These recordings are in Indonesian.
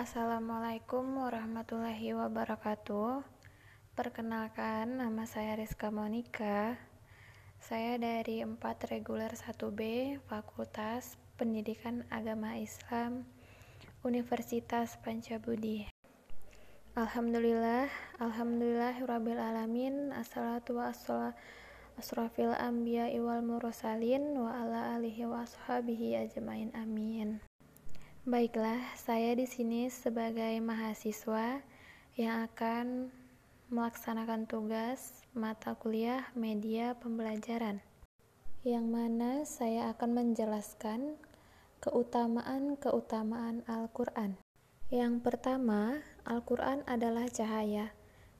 Assalamualaikum warahmatullahi wabarakatuh. Perkenalkan, nama saya Rizka Monika. Saya dari 4 reguler 1B Fakultas Pendidikan Agama Islam Universitas Pancabudi. Alhamdulillah, alhamdulillah rabbil alamin. Assalatu wassalamu asrafil wal mursalin wa ala alihi wa ajmain amin. Baiklah, saya di sini sebagai mahasiswa yang akan melaksanakan tugas mata kuliah media pembelajaran yang mana saya akan menjelaskan keutamaan-keutamaan Al-Qur'an. Yang pertama, Al-Qur'an adalah cahaya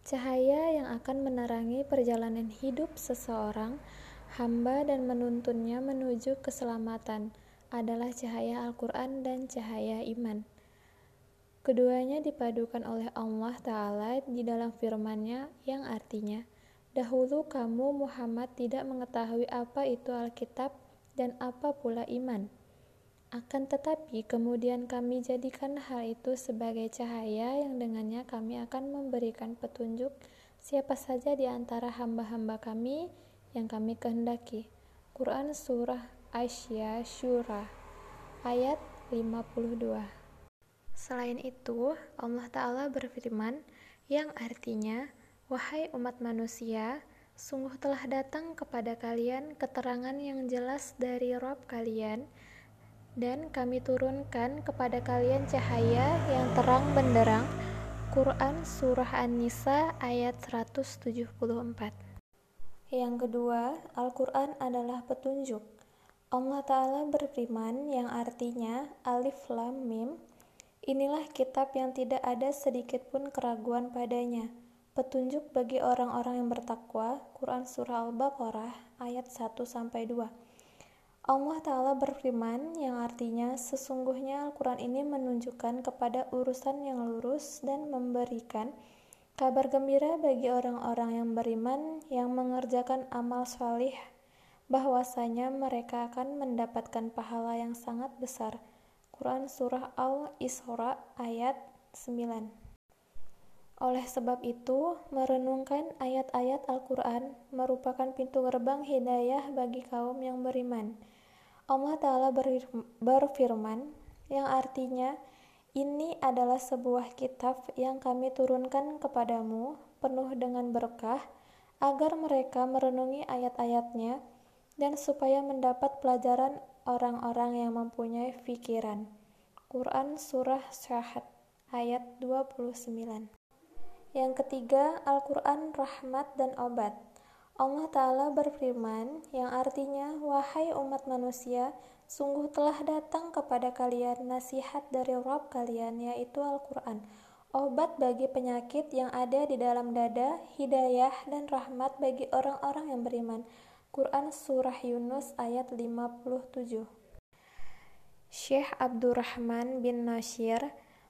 Cahaya yang akan menerangi perjalanan hidup seseorang hamba dan menuntunnya menuju keselamatan adalah cahaya Al-Quran dan cahaya iman. Keduanya dipadukan oleh Allah Ta'ala di dalam firman-Nya yang artinya, Dahulu kamu Muhammad tidak mengetahui apa itu Alkitab dan apa pula iman. Akan tetapi, kemudian kami jadikan hal itu sebagai cahaya yang dengannya kami akan memberikan petunjuk siapa saja di antara hamba-hamba kami yang kami kehendaki. Quran Surah Aisyah Syura ayat 52 Selain itu, Allah Ta'ala berfirman yang artinya, Wahai umat manusia, sungguh telah datang kepada kalian keterangan yang jelas dari Rob kalian, dan kami turunkan kepada kalian cahaya yang terang benderang. Quran Surah An-Nisa ayat 174 Yang kedua, Al-Quran adalah petunjuk. Allah Ta'ala berfirman yang artinya Alif Lam Mim Inilah kitab yang tidak ada sedikit pun keraguan padanya. Petunjuk bagi orang-orang yang bertakwa. Quran Surah Al-Baqarah ayat 1-2 Allah Ta'ala berfirman yang artinya sesungguhnya Al-Quran ini menunjukkan kepada urusan yang lurus dan memberikan kabar gembira bagi orang-orang yang beriman yang mengerjakan amal salih bahwasanya mereka akan mendapatkan pahala yang sangat besar. Quran Surah Al-Isra ayat 9 oleh sebab itu, merenungkan ayat-ayat Al-Quran merupakan pintu gerbang hidayah bagi kaum yang beriman. Allah Ta'ala berfirman, yang artinya, ini adalah sebuah kitab yang kami turunkan kepadamu, penuh dengan berkah, agar mereka merenungi ayat-ayatnya, dan supaya mendapat pelajaran orang-orang yang mempunyai pikiran. Quran Surah Syahad ayat 29 Yang ketiga, Al-Quran rahmat dan obat. Allah Ta'ala berfirman yang artinya, Wahai umat manusia, sungguh telah datang kepada kalian nasihat dari Rabb kalian, yaitu Al-Quran, obat bagi penyakit yang ada di dalam dada, hidayah, dan rahmat bagi orang-orang yang beriman. Quran Surah Yunus ayat 57 Syekh Abdurrahman bin Nasir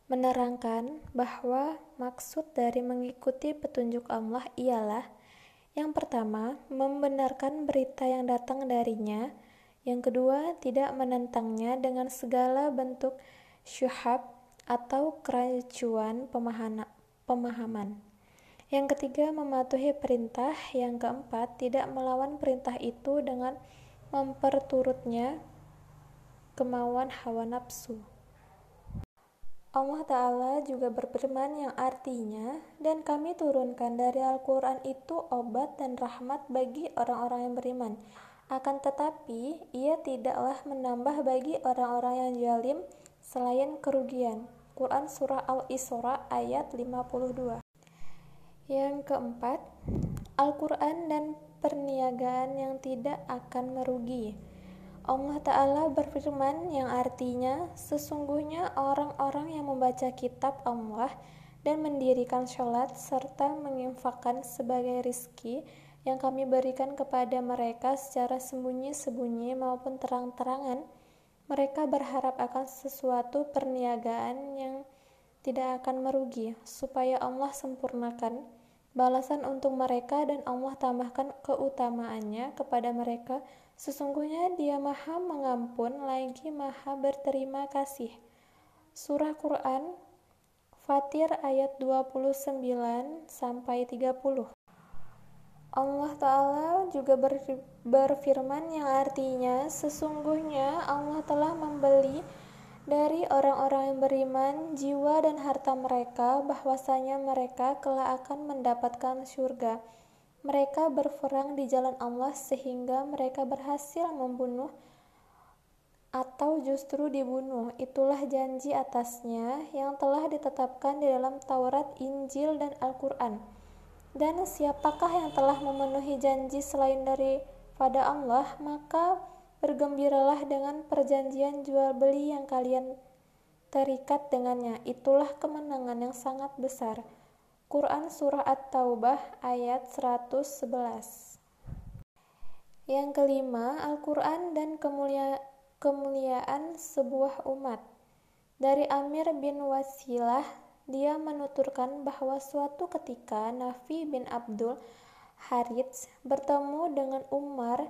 menerangkan bahwa maksud dari mengikuti petunjuk Allah ialah yang pertama, membenarkan berita yang datang darinya. Yang kedua, tidak menentangnya dengan segala bentuk syuhab atau keracuan pemahaman. Yang ketiga, mematuhi perintah. Yang keempat, tidak melawan perintah itu dengan memperturutnya kemauan hawa nafsu. Allah Ta'ala juga berfirman yang artinya, dan kami turunkan dari Al-Quran itu obat dan rahmat bagi orang-orang yang beriman. Akan tetapi, ia tidaklah menambah bagi orang-orang yang jalim selain kerugian. Quran Surah Al-Isra ayat 52 Yang keempat, Al-Quran dan perniagaan yang tidak akan merugi. Allah Ta'ala berfirman yang artinya sesungguhnya orang-orang yang membaca kitab Allah dan mendirikan sholat serta menginfakkan sebagai rizki yang kami berikan kepada mereka secara sembunyi-sembunyi maupun terang-terangan mereka berharap akan sesuatu perniagaan yang tidak akan merugi supaya Allah sempurnakan balasan untuk mereka dan Allah tambahkan keutamaannya kepada mereka sesungguhnya dia maha mengampun lagi maha berterima kasih surah Quran Fatir ayat 29 sampai 30. Allah Ta'ala juga berfirman yang artinya sesungguhnya Allah telah membeli dari orang-orang yang beriman jiwa dan harta mereka bahwasanya mereka kelak akan mendapatkan surga. Mereka berperang di jalan Allah sehingga mereka berhasil membunuh atau justru dibunuh. Itulah janji atasnya yang telah ditetapkan di dalam Taurat, Injil, dan Al-Quran. Dan siapakah yang telah memenuhi janji selain daripada Allah, maka bergembiralah dengan perjanjian jual beli yang kalian terikat dengannya. Itulah kemenangan yang sangat besar. Quran Surah At-Taubah ayat 111 Yang kelima, Al-Quran dan kemuliaan kemuliaan sebuah umat. Dari Amir bin Wasilah, dia menuturkan bahwa suatu ketika Nafi bin Abdul Harits bertemu dengan Umar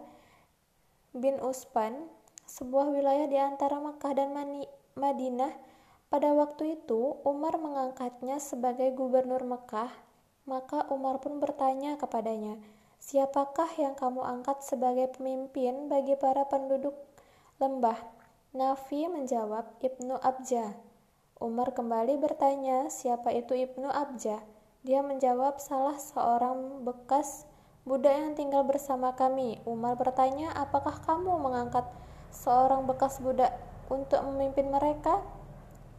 bin Uspan, sebuah wilayah di antara Makkah dan Madinah. Pada waktu itu, Umar mengangkatnya sebagai gubernur Mekah, maka Umar pun bertanya kepadanya, "Siapakah yang kamu angkat sebagai pemimpin bagi para penduduk lembah. Nafi menjawab, Ibnu Abja. Umar kembali bertanya, siapa itu Ibnu Abja? Dia menjawab, salah seorang bekas budak yang tinggal bersama kami. Umar bertanya, apakah kamu mengangkat seorang bekas budak untuk memimpin mereka?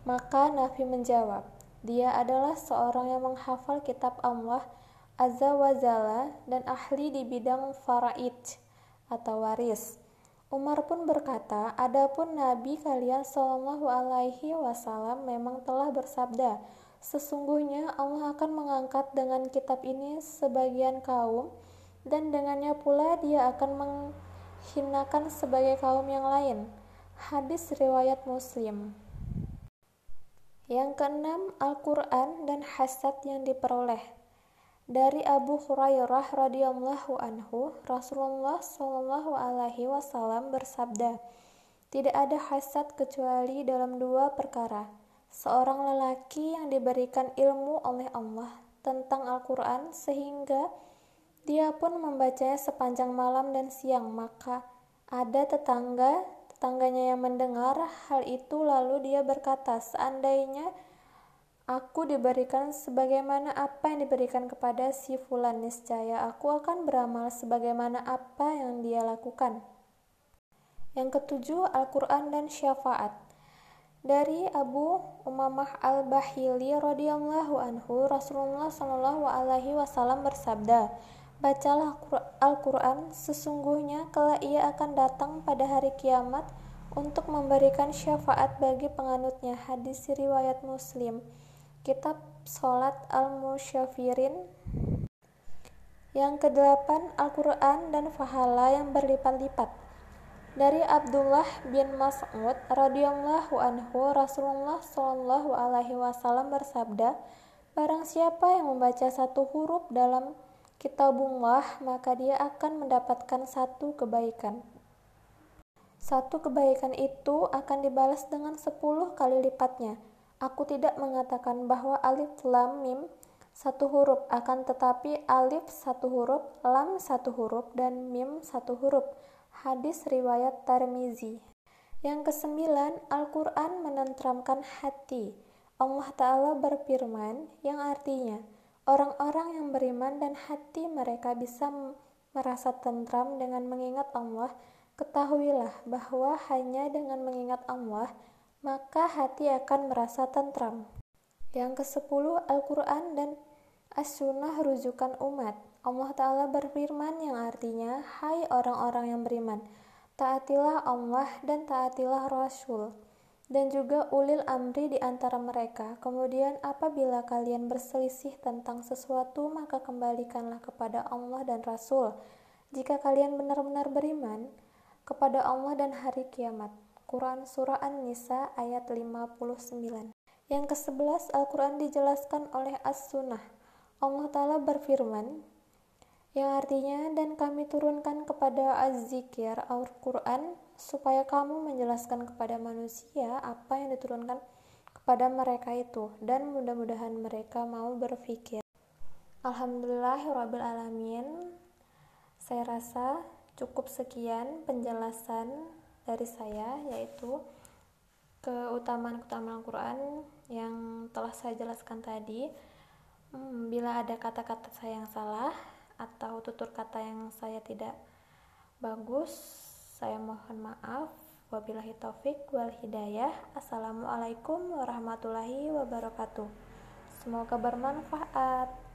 Maka Nafi menjawab, dia adalah seorang yang menghafal kitab Allah Azza wa Jalla dan ahli di bidang faraid atau waris. Umar pun berkata, Adapun Nabi kalian Shallallahu Alaihi Wasallam memang telah bersabda, sesungguhnya Allah akan mengangkat dengan kitab ini sebagian kaum, dan dengannya pula Dia akan menghinakan sebagai kaum yang lain. Hadis riwayat Muslim. Yang keenam, Al-Quran dan hasad yang diperoleh. Dari Abu Hurairah radhiyallahu anhu, Rasulullah shallallahu alaihi wasallam bersabda, "Tidak ada hasad kecuali dalam dua perkara. Seorang lelaki yang diberikan ilmu oleh Allah tentang Al-Qur'an sehingga dia pun membacanya sepanjang malam dan siang, maka ada tetangga tetangganya yang mendengar hal itu lalu dia berkata, "Seandainya Aku diberikan sebagaimana apa yang diberikan kepada si fulan niscaya aku akan beramal sebagaimana apa yang dia lakukan. Yang ketujuh, Al-Quran dan Syafaat. Dari Abu Umamah Al-Bahili radhiyallahu anhu, Rasulullah shallallahu bersabda, "Bacalah Al-Quran, sesungguhnya kelak ia akan datang pada hari kiamat untuk memberikan syafaat bagi penganutnya." Hadis riwayat Muslim. Kitab Salat Al-Musyafirin Yang kedelapan Al-Quran dan Fahala yang berlipat-lipat Dari Abdullah bin Mas'ud radhiyallahu anhu Rasulullah shallallahu alaihi wasallam bersabda Barang siapa yang membaca satu huruf dalam kitabullah maka dia akan mendapatkan satu kebaikan satu kebaikan itu akan dibalas dengan sepuluh kali lipatnya Aku tidak mengatakan bahwa alif lam mim satu huruf, akan tetapi alif satu huruf, lam satu huruf, dan mim satu huruf. Hadis riwayat Tarmizi. Yang kesembilan, Al-Quran menentramkan hati. Allah Ta'ala berfirman yang artinya, orang-orang yang beriman dan hati mereka bisa merasa tentram dengan mengingat Allah, ketahuilah bahwa hanya dengan mengingat Allah, maka hati akan merasa tentram. Yang ke-10 Al-Quran dan As-Sunnah rujukan umat. Allah Ta'ala berfirman yang artinya, Hai orang-orang yang beriman, taatilah Allah dan taatilah Rasul, dan juga ulil amri di antara mereka. Kemudian apabila kalian berselisih tentang sesuatu, maka kembalikanlah kepada Allah dan Rasul. Jika kalian benar-benar beriman kepada Allah dan hari kiamat. Quran Surah An-Nisa ayat 59. Yang ke-11 Al-Quran dijelaskan oleh As-Sunnah. Allah Ta'ala berfirman, yang artinya dan kami turunkan kepada Az-Zikir Al-Quran supaya kamu menjelaskan kepada manusia apa yang diturunkan kepada mereka itu dan mudah-mudahan mereka mau berpikir. Alhamdulillahirrabbilalamin saya rasa cukup sekian penjelasan dari saya yaitu keutamaan-keutamaan Al-Quran yang telah saya jelaskan tadi hmm, bila ada kata-kata saya yang salah atau tutur kata yang saya tidak bagus saya mohon maaf Wabillahi taufik wal hidayah. Assalamualaikum warahmatullahi wabarakatuh. Semoga bermanfaat.